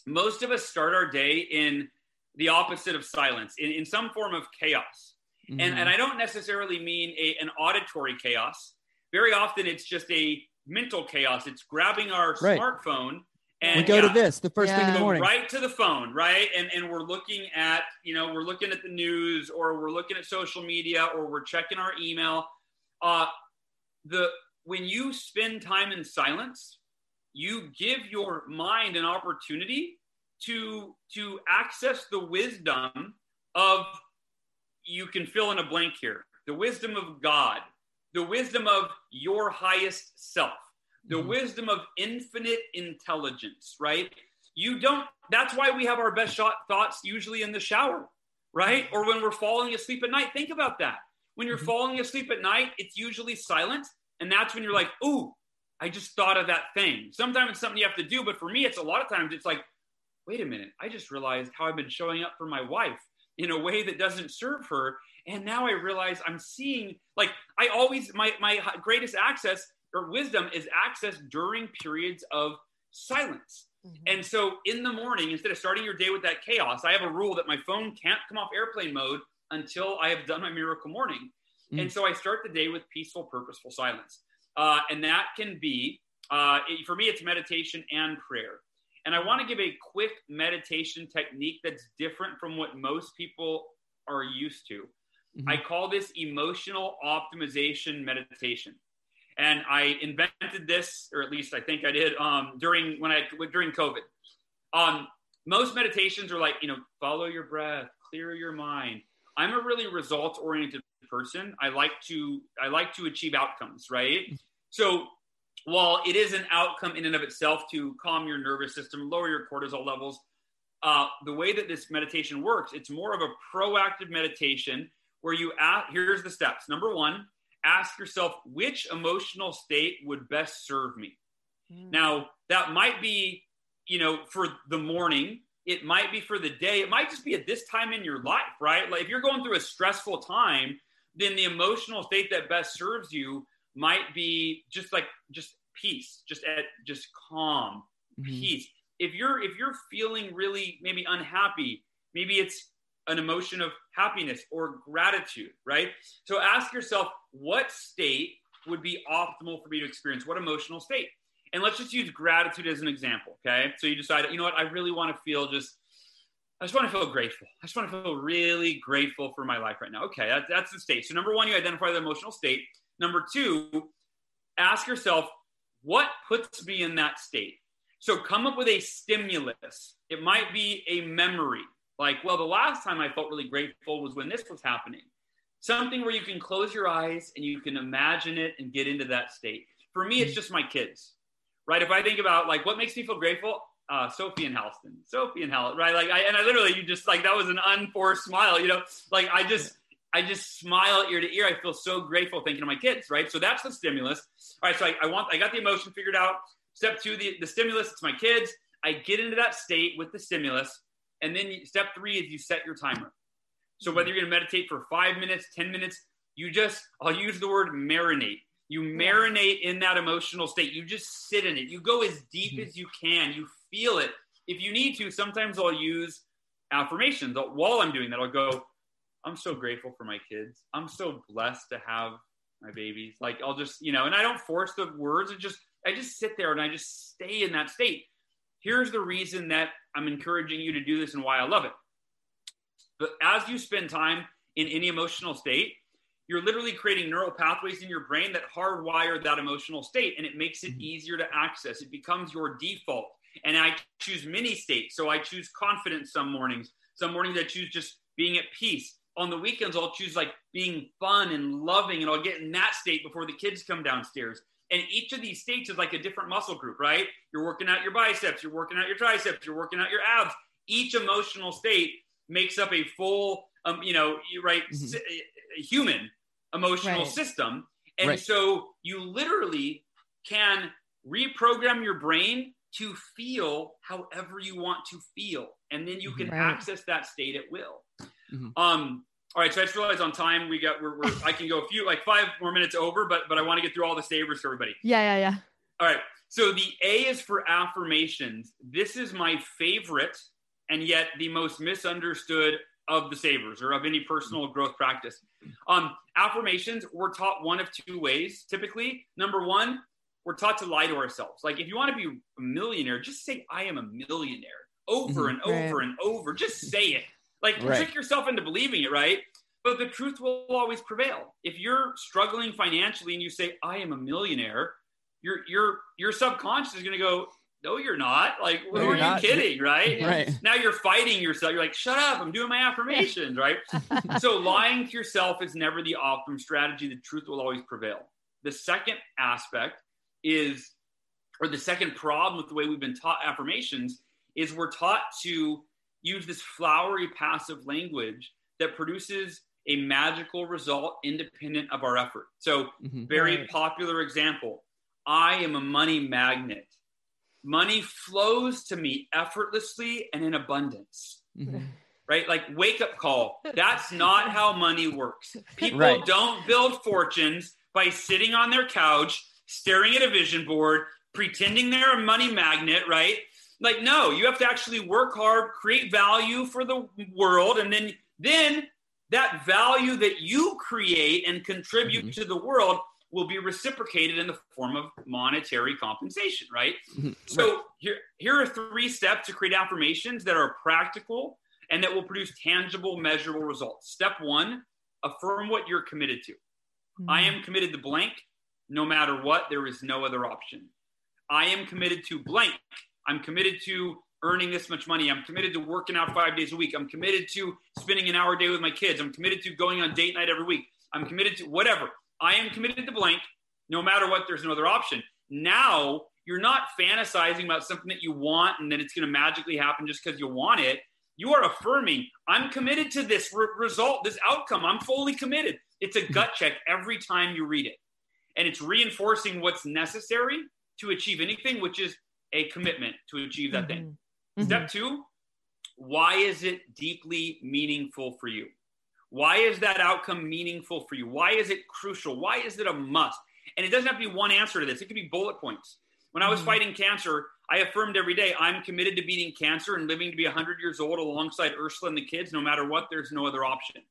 most of us start our day in the opposite of silence, in, in some form of chaos. Mm-hmm. And, and I don't necessarily mean a, an auditory chaos. Very often it's just a mental chaos. It's grabbing our Right. smartphone and we go yeah, to this the first thing in the go morning. right to the phone, right? And and we're looking at, you know, we're looking at the news or we're looking at social media or we're checking our email. Uh the when you spend time in silence, you give your mind an opportunity to to access the wisdom of you can fill in a blank here. The wisdom of god the wisdom of your highest self the mm-hmm. wisdom of infinite intelligence right? You don't that's why we have our best shot thoughts usually in the shower right? Or when we're falling asleep at night think about that. When you're mm-hmm. falling asleep at night it's usually silent and that's when you're like ooh i just thought of that thing. Sometimes it's something you have to do but for me it's a lot of times it's like wait a minute, I just realized how I've been showing up for my wife in a way that doesn't serve her. And now I realize I'm seeing, like, I always, my, my greatest access or wisdom is access during periods of silence. Mm-hmm. And so in the morning, instead of starting your day with that chaos, I have a rule that my phone can't come off airplane mode until I have done my miracle morning. Mm-hmm. And so I start the day with peaceful, purposeful silence. Uh, and that can be, uh, it, for me, it's meditation and prayer. And I want to give a quick meditation technique that's different from what most people are used to. Mm-hmm. I call this emotional optimization meditation. And I invented this, or at least I think I did, um, during when I during COVID. Um, most meditations are like, you know, follow your breath, clear your mind. I'm a really results oriented person. I like to I like to achieve outcomes, right? Mm-hmm. So while it is an outcome in and of itself to calm your nervous system, lower your cortisol levels, uh, the way that this meditation works, it's more of a proactive meditation where you ask, here's the steps. Number one, ask yourself which emotional state would best serve me. Mm. Now, that might be, you know, for the morning, it might be for the day, it might just be at this time in your life, right? Like if you're going through a stressful time, then the emotional state that best serves you might be just like just peace, just at just calm, mm-hmm. peace. If you're if you're feeling really maybe unhappy, maybe it's an emotion of happiness or gratitude, right? So ask yourself what state would be optimal for me to experience? What emotional state? And let's just use gratitude as an example, okay? So you decide, you know what, I really want to feel just I just want to feel grateful. I just want to feel really grateful for my life right now. Okay, that, that's the state. So, number one, you identify the emotional state. Number two, ask yourself, what puts me in that state? So come up with a stimulus. It might be a memory, like, well, the last time I felt really grateful was when this was happening. Something where you can close your eyes and you can imagine it and get into that state. For me, it's just my kids, right? If I think about like what makes me feel grateful, uh, Sophie and Halston, Sophie and Hal, right? Like, I, and I literally, you just like that was an unforced smile, you know, like I just, I just smile ear to ear. I feel so grateful thinking of my kids, right? So that's the stimulus. All right, so I, I want, I got the emotion figured out. Step two, the, the stimulus, it's my kids. I get into that state with the stimulus. And then step three is you set your timer. So whether you're going to meditate for five minutes, 10 minutes, you just, I'll use the word marinate. You marinate in that emotional state. You just sit in it. You go as deep mm-hmm. as you can. You feel it. If you need to, sometimes I'll use affirmations. While I'm doing that, I'll go, I'm so grateful for my kids. I'm so blessed to have my babies. Like I'll just, you know, and I don't force the words. It just, I just sit there and I just stay in that state. Here's the reason that I'm encouraging you to do this and why I love it. But as you spend time in any emotional state, you're literally creating neural pathways in your brain that hardwire that emotional state and it makes it mm-hmm. easier to access. It becomes your default. And I choose many states. So I choose confidence some mornings. Some mornings I choose just being at peace on the weekends, I'll choose like being fun and loving, and I'll get in that state before the kids come downstairs. And each of these states is like a different muscle group, right? You're working out your biceps, you're working out your triceps, you're working out your abs. Each emotional state makes up a full, um, you know, right, mm-hmm. human emotional right. system. And right. so you literally can reprogram your brain to feel however you want to feel. And then you can right. access that state at will. Mm-hmm. Um, all right, so I just realized on time we got we're, we're I can go a few like five more minutes over, but but I want to get through all the savers for everybody. Yeah, yeah, yeah. All right. So the A is for affirmations. This is my favorite and yet the most misunderstood of the savers or of any personal growth practice. Um, affirmations, we're taught one of two ways typically. Number one, we're taught to lie to ourselves. Like if you want to be a millionaire, just say, I am a millionaire over mm-hmm. and over right. and over. Just say it. Like right. trick yourself into believing it, right? But the truth will always prevail. If you're struggling financially and you say, "I am a millionaire," your your your subconscious is going to go, no, you're not. Like, who No, are you're you not. kidding? Right? Right. Now you're fighting yourself. You're like, shut up. I'm doing my affirmations. Right. so lying to yourself is never the optimum strategy. The truth will always prevail. The second aspect is, or the second problem with the way we've been taught affirmations is we're taught to use this flowery passive language that produces a magical result independent of our effort. So, Mhm. very Right. popular example I am a money magnet. Money flows to me effortlessly and in abundance Mhm. right? Like wake up call. That's not how money works. People Right. don't build fortunes by sitting on their couch, staring at a vision board, pretending they're a money magnet, right? Like no, you have to actually work hard, create value for the world and then then that value that you create and contribute Mhm. to the world will be reciprocated in the form of monetary compensation, right? Mhm. So here, here are three steps to create affirmations that are practical and that will produce tangible, measurable results. Step one, affirm what you're committed to. I am committed to blank. No matter what, there is no other option. I am committed to blank. I'm committed to earning this much money. I'm committed to working out five days a week. I'm committed to spending an hour a day with my kids. I'm committed to going on date night every week. I'm committed to whatever. I am committed to blank. No matter what, there's no other option. Now you're not fantasizing about something that you want and then it's going to magically happen just because you want it. You are affirming, I'm committed to this re- result, this outcome. I'm fully committed. It's a gut check every time you read it. And it's reinforcing what's necessary to achieve anything, which is a commitment to achieve that thing. Mhm. Step two, why is it deeply meaningful for you? Why is that outcome meaningful for you? Why is it crucial? Why is it a must? And it doesn't have to be one answer to this, it could be bullet points. When I was Mhm. fighting cancer, I affirmed every day I'm committed to beating cancer and living to be 100 years old alongside Ursula and the kids. No matter what, there's no other option.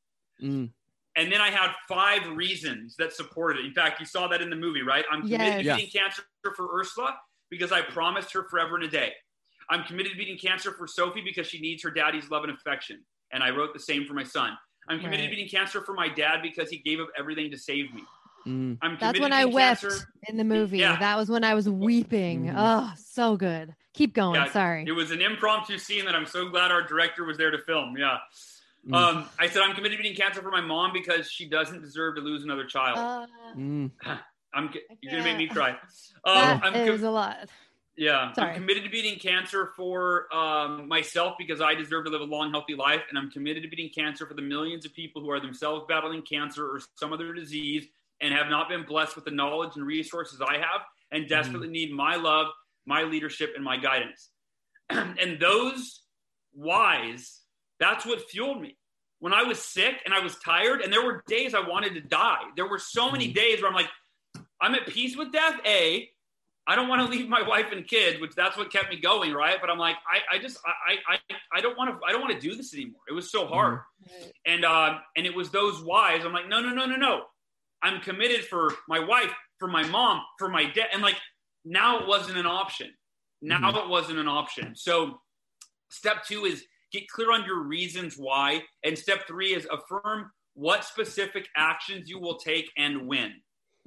Mm. And then I had five reasons that supported it. In fact, you saw that in the movie, right? I'm committed Yes. to beating cancer for Ursula because I promised her forever and a day. I'm committed to beating cancer for Sophie because she needs her daddy's love and affection. And I wrote the same for my son. I'm committed Right. to beating cancer for my dad because he gave up everything to save me. Mm. I'm That's when I wept cancer. in the movie. Yeah. That was when I was weeping. Mhm. Oh, so good. Keep going. Yeah, Sorry. It was an impromptu scene that I'm so glad our director was there to film. Yeah. Mm. Um, I said I'm committed to beating cancer for my mom because she doesn't deserve to lose another child. Uh, Mm. I'm you're gonna make me cry. that Um, I'm is com- a lot. yeah, Sorry. I'm committed to beating cancer for um, myself because I deserve to live a long, healthy life, and I'm committed to beating cancer for the millions of people who are themselves battling cancer or some other disease and have not been blessed with the knowledge and resources I have, and desperately need my love, my leadership, and my guidance. and those whys, that's what fueled me. When I was sick and I was tired, and there were days I wanted to die. There were so many Mhm. days where I'm like, I'm at peace with death. A, I don't want to leave my wife and kids, which that's what kept me going, right? But I'm like, I, I just, I, I, I don't want to, I don't want to do this anymore. It was so hard, and uh, and it was those whys. I'm like, no, no, no, no, no. I'm committed for my wife, for my mom, for my dad, and like now it wasn't an option. Now it wasn't an option. So step two is get clear on your reasons why, and step three is affirm what specific actions you will take and when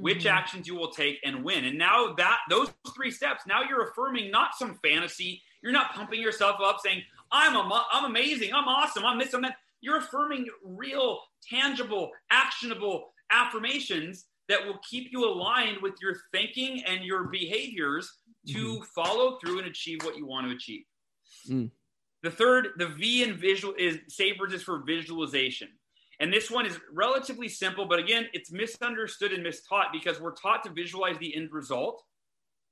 which Mhm. actions you will take and when. And now that those three steps, now you're affirming not some fantasy. You're not pumping yourself up saying, I'm a, I'm amazing, I'm awesome, I'm this, I'm that. You're affirming real, tangible, actionable affirmations that will keep you aligned with your thinking and your behaviors to follow through and achieve what you want to achieve. Mm. The third, the V in visual is SAVERS is for visualization. And this one is relatively simple, but again, it's misunderstood and mistaught because we're taught to visualize the end result.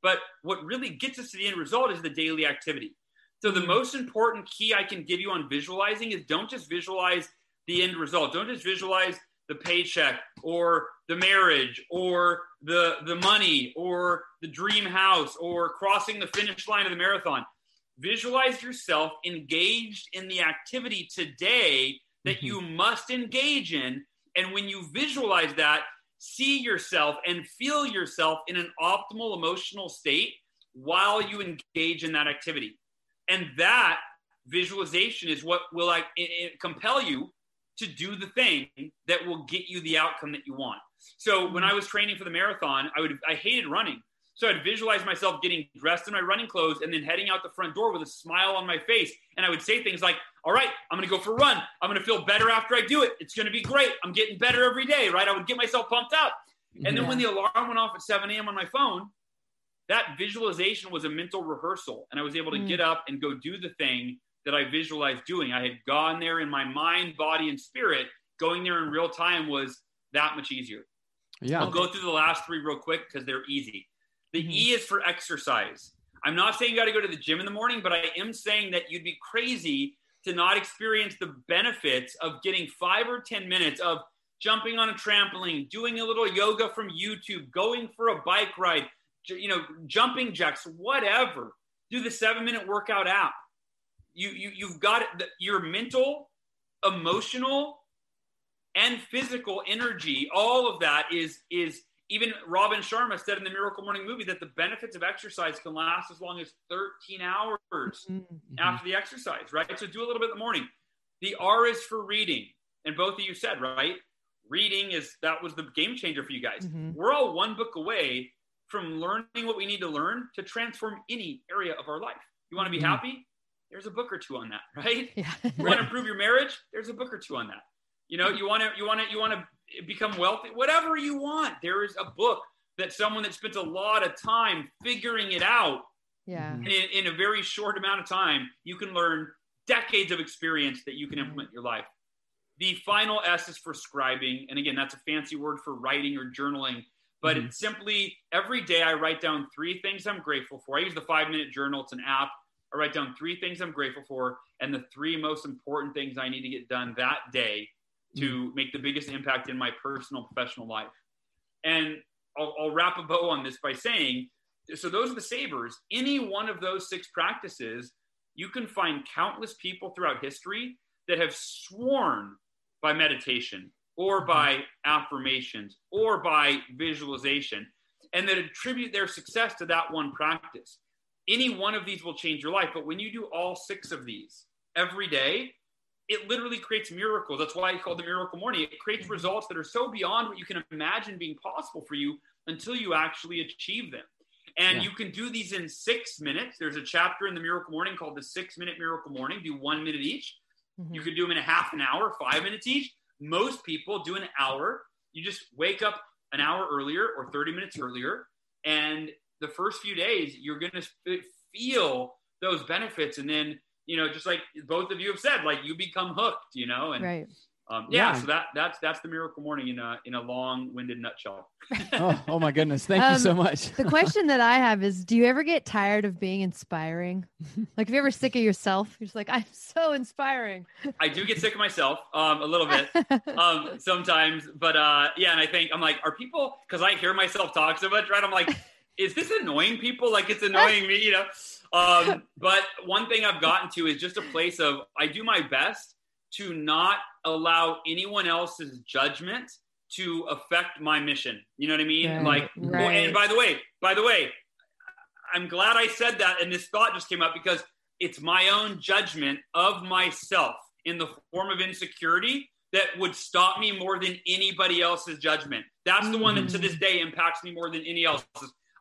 But what really gets us to the end result is the daily activity. So the hmm. most important key I can give you on visualizing is don't just visualize the end result. Don't just visualize the paycheck or the marriage or the the money or the dream house or crossing the finish line of the marathon. Visualize yourself engaged in the activity today that Mhm. you must engage in. And when you visualize that, see yourself and feel yourself in an optimal emotional state while you engage in that activity. And that visualization is what will like compel you to do the thing that will get you the outcome that you want. So when I was training for the marathon, I would I hated running. So I'd visualize myself getting dressed in my running clothes and then heading out the front door with a smile on my face. And I would say things like, All right, I'm going to go for a run. I'm going to feel better after I do it. It's going to be great. I'm getting better every day, right? I would get myself pumped up. And then when the alarm went off at 7 a.m. on my phone, that visualization was a mental rehearsal. And I was able to Mm. get up and go do the thing that I visualized doing. I had gone there in my mind, body, and spirit. Going there in real time was that much easier. Yeah. I'll go through the last three real quick because they're easy. The Mhm. E is for exercise. I'm not saying you got to go to the gym in the morning, but I am saying that you'd be crazy to not experience the benefits of getting five or 10 minutes of jumping on a trampoline, doing a little yoga from YouTube, going for a bike ride, you know, jumping jacks, whatever. Do the seven minute workout app. You, you, you've got it, the- your mental, emotional, and physical energy, all of that is is even Robin Sharma said in the Miracle Morning movie that the benefits of exercise can last as long as 13 hours Mm. after the exercise, right? So do a little bit in the morning. The R is for reading. And both of you said, right? Reading is that was the game changer for you guys. Mhm. We're all one book away from learning what we need to learn to transform any area of our life. You want to be Mhm. happy? There's a book or two on that, right? Yeah. You want to improve your marriage? There's a book or two on that. You know, you want to you want to you want to become wealthy, whatever you want. There is a book that someone that spent a lot of time figuring it out Yeah. in, in a very short amount of time, you can learn decades of experience that you can implement in your life. The final S is for scribing. And again, that's a fancy word for writing or journaling. But Mhm. it's simply every day I write down three things I'm grateful for. I use the five minute journal, it's an app. I write down three things I'm grateful for and the three most important things I need to get done that day to mm-hmm. make the biggest impact in my personal professional life. And I'll, I'll wrap a bow on this by saying so those are the savers. Any one of those six practices, you can find countless people throughout history that have sworn by meditation or mm-hmm. by affirmations or by visualization and that attribute their success to that one practice. Any one of these will change your life, but when you do all six of these every day, it literally creates miracles. That's why it's called the miracle morning. It creates results that are so beyond what you can imagine being possible for you until you actually achieve them. And Yeah. you can do these in six minutes. There's a chapter in the Miracle Morning called the Six Minute Miracle Morning. Do one minute each. Mhm. You could do them in a half an hour, five minutes each. Most people do an hour. You just wake up an hour earlier or 30 minutes earlier. And the first few days, you're going to feel those benefits. And then, you know, just like both of you have said, like you become hooked, you know, and Right. um, yeah, Yeah. so that that's that's the miracle morning in a in a long-winded nutshell. oh, oh my goodness. Thank Um, you so much. The question that I have is do you ever get tired of being inspiring? Like, if you ever sick of yourself, you're just like, I'm so inspiring. I do get sick of myself um, a little bit um, sometimes, but uh, yeah, and I think I'm like, are people because I hear myself talk so much, right? I'm like, is this annoying people? Like it's annoying me, you know. Um, but one thing I've gotten to is just a place of I do my best to not allow anyone else's judgment to affect my mission. You know what I mean? Right, like, well, and by the way, by the way, I'm glad I said that, and this thought just came up because it's my own judgment of myself in the form of insecurity that would stop me more than anybody else's judgment. That's the one that to this day impacts me more than any else's.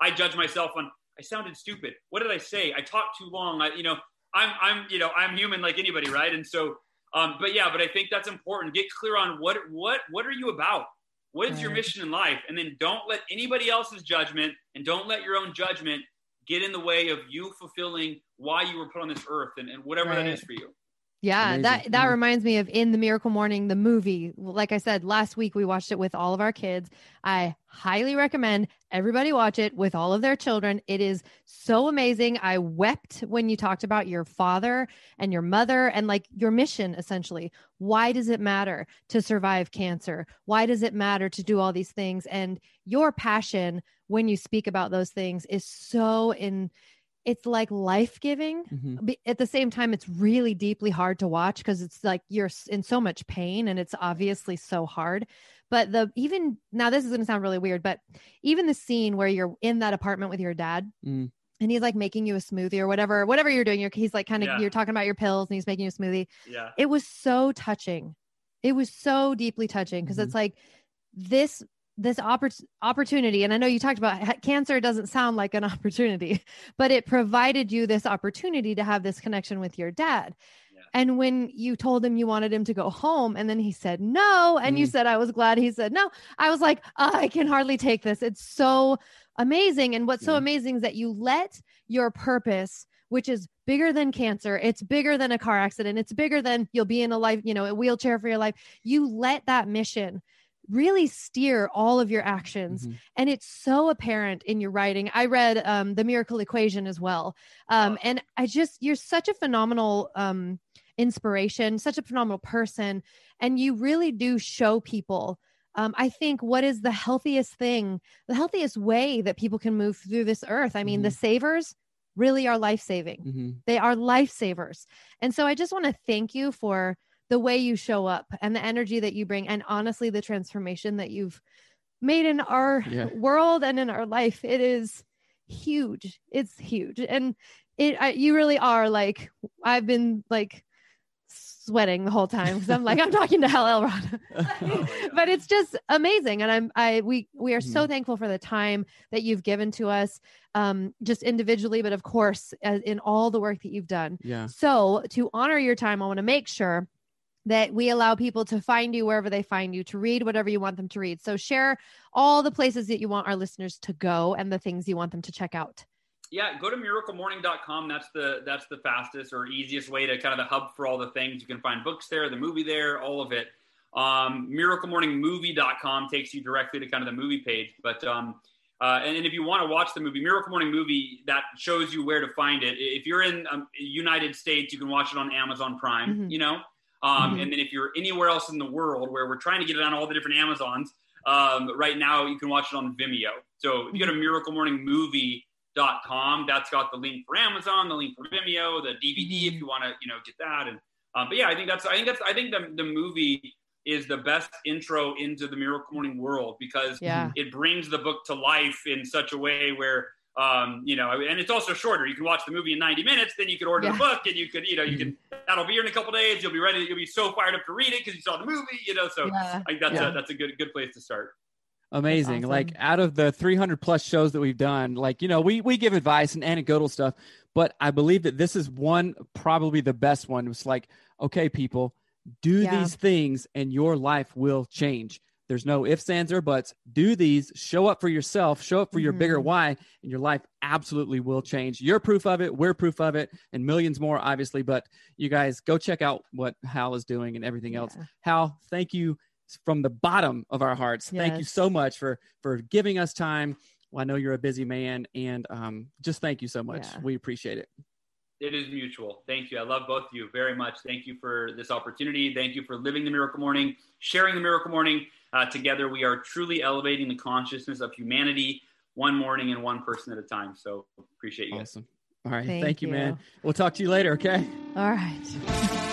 I judge myself on I sounded stupid. What did I say? I talked too long. I, you know, I'm, I'm, you know, I'm human like anybody, right? And so, um, but yeah, but I think that's important. Get clear on what, what, what are you about? What is your mission in life? And then don't let anybody else's judgment and don't let your own judgment get in the way of you fulfilling why you were put on this earth and, and whatever that Right. is for you. Yeah, Amazing. that that reminds me of in the Miracle Morning, the movie. Like I said last week, we watched it with all of our kids. I highly recommend everybody watch it with all of their children. It is so amazing. I wept when you talked about your father and your mother and like your mission essentially. Why does it matter to survive cancer? Why does it matter to do all these things? And your passion when you speak about those things is so in it's like life-giving Mhm. be- at the same time it's really deeply hard to watch because it's like you're in so much pain and it's obviously so hard but the even now this is going to sound really weird but even the scene where you're in that apartment with your dad Mm. and he's like making you a smoothie or whatever whatever you're doing you're, he's like kind of Yeah. you're talking about your pills and he's making you a smoothie Yeah. it was so touching it was so deeply touching because Mhm. it's like this this oppor- opportunity and i know you talked about cancer doesn't sound like an opportunity but it provided you this opportunity to have this connection with your dad Yeah. and when you told him you wanted him to go home and then he said no and you Mm. said i was glad he said no i was like i can hardly take this it's so amazing and what's so amazing is that you let your purpose which is bigger than cancer it's bigger than a car accident it's bigger than you'll be in a life you know a wheelchair for your life you let that mission really steer all of your actions Mhm. and it's so apparent in your writing i read um, the miracle equation as well um, Awesome. and i just you're such a phenomenal um, inspiration such a phenomenal person and you really do show people um, i think what is the healthiest thing the healthiest way that people can move through this earth i mean the savers really are life-saving Mhm. they are lifesavers. And so I just want to thank you for the way you show up and the energy that you bring and honestly the transformation that you've made in our Yeah. world and in our life. It is huge. It's huge. And it I, you really are like I've been like sweating the whole time because I'm like I'm talking to Hal Elrod. but it's just amazing and i'm i we we are so thankful for the time that you've given to us um just individually but of course as in all the work that you've done yeah. so to honor your time i want to make sure that we allow people to find you wherever they find you to read whatever you want them to read. So share all the places that you want our listeners to go and the things you want them to check out. Yeah go to miraclemorning.com that's the that's the fastest or easiest way to kind of the hub for all the things. You can find books there the movie there all of it. Um, miraclemorningmovie.com takes you directly to kind of the movie page. But um, uh, and, and if you want to watch the movie miracle morning movie that shows you where to find it. If you're in um, united states you can watch it on amazon prime Mhm. you know um, Mhm. and then if you're anywhere else in the world where we're trying to get it on all the different amazons um, right now you can watch it on vimeo. So if you go to miraclemorningmovie.com that's got the link for amazon the link for vimeo the dvd if you want to you know get that. And um, but yeah i think that's i think that's i think the, the movie is the best intro into the miracle morning world because yeah. it brings the book to life in such a way where um, you know and it's also shorter you can watch the movie in 90 minutes then you could order Yeah. the book and you could you know you can that'll be here in a couple days you'll be ready you'll be so fired up to read it because you saw the movie you know so yeah i think that's Yeah. a that's a good good place to start Amazing. awesome. Like out of the 300 plus shows that we've done, like, you know, we, we give advice and anecdotal stuff, but I believe that this is one, probably the best one. It's like, okay, people, do Yeah. these things and your life will change. There's no ifs, ands, or buts. Do these, show up for yourself, show up for your bigger Mhm. why, and your life absolutely will change. You're proof of it. We're proof of it, and millions more, obviously. But you guys go check out what Hal is doing and everything else. Yeah. Hal, thank you from the bottom of our hearts. Thank you so much for for giving us time. Well, I know you're a busy man, and um, just thank you so much. Yeah. We appreciate it. It is mutual. Thank you. I love both of you very much. Thank you for this opportunity. Thank you for living the miracle morning, sharing the miracle morning. Uh, together, we are truly elevating the consciousness of humanity one morning and one person at a time. So appreciate you guys. Awesome. All right. Thank Thank, you, you. man. We'll talk to you later. Okay. all right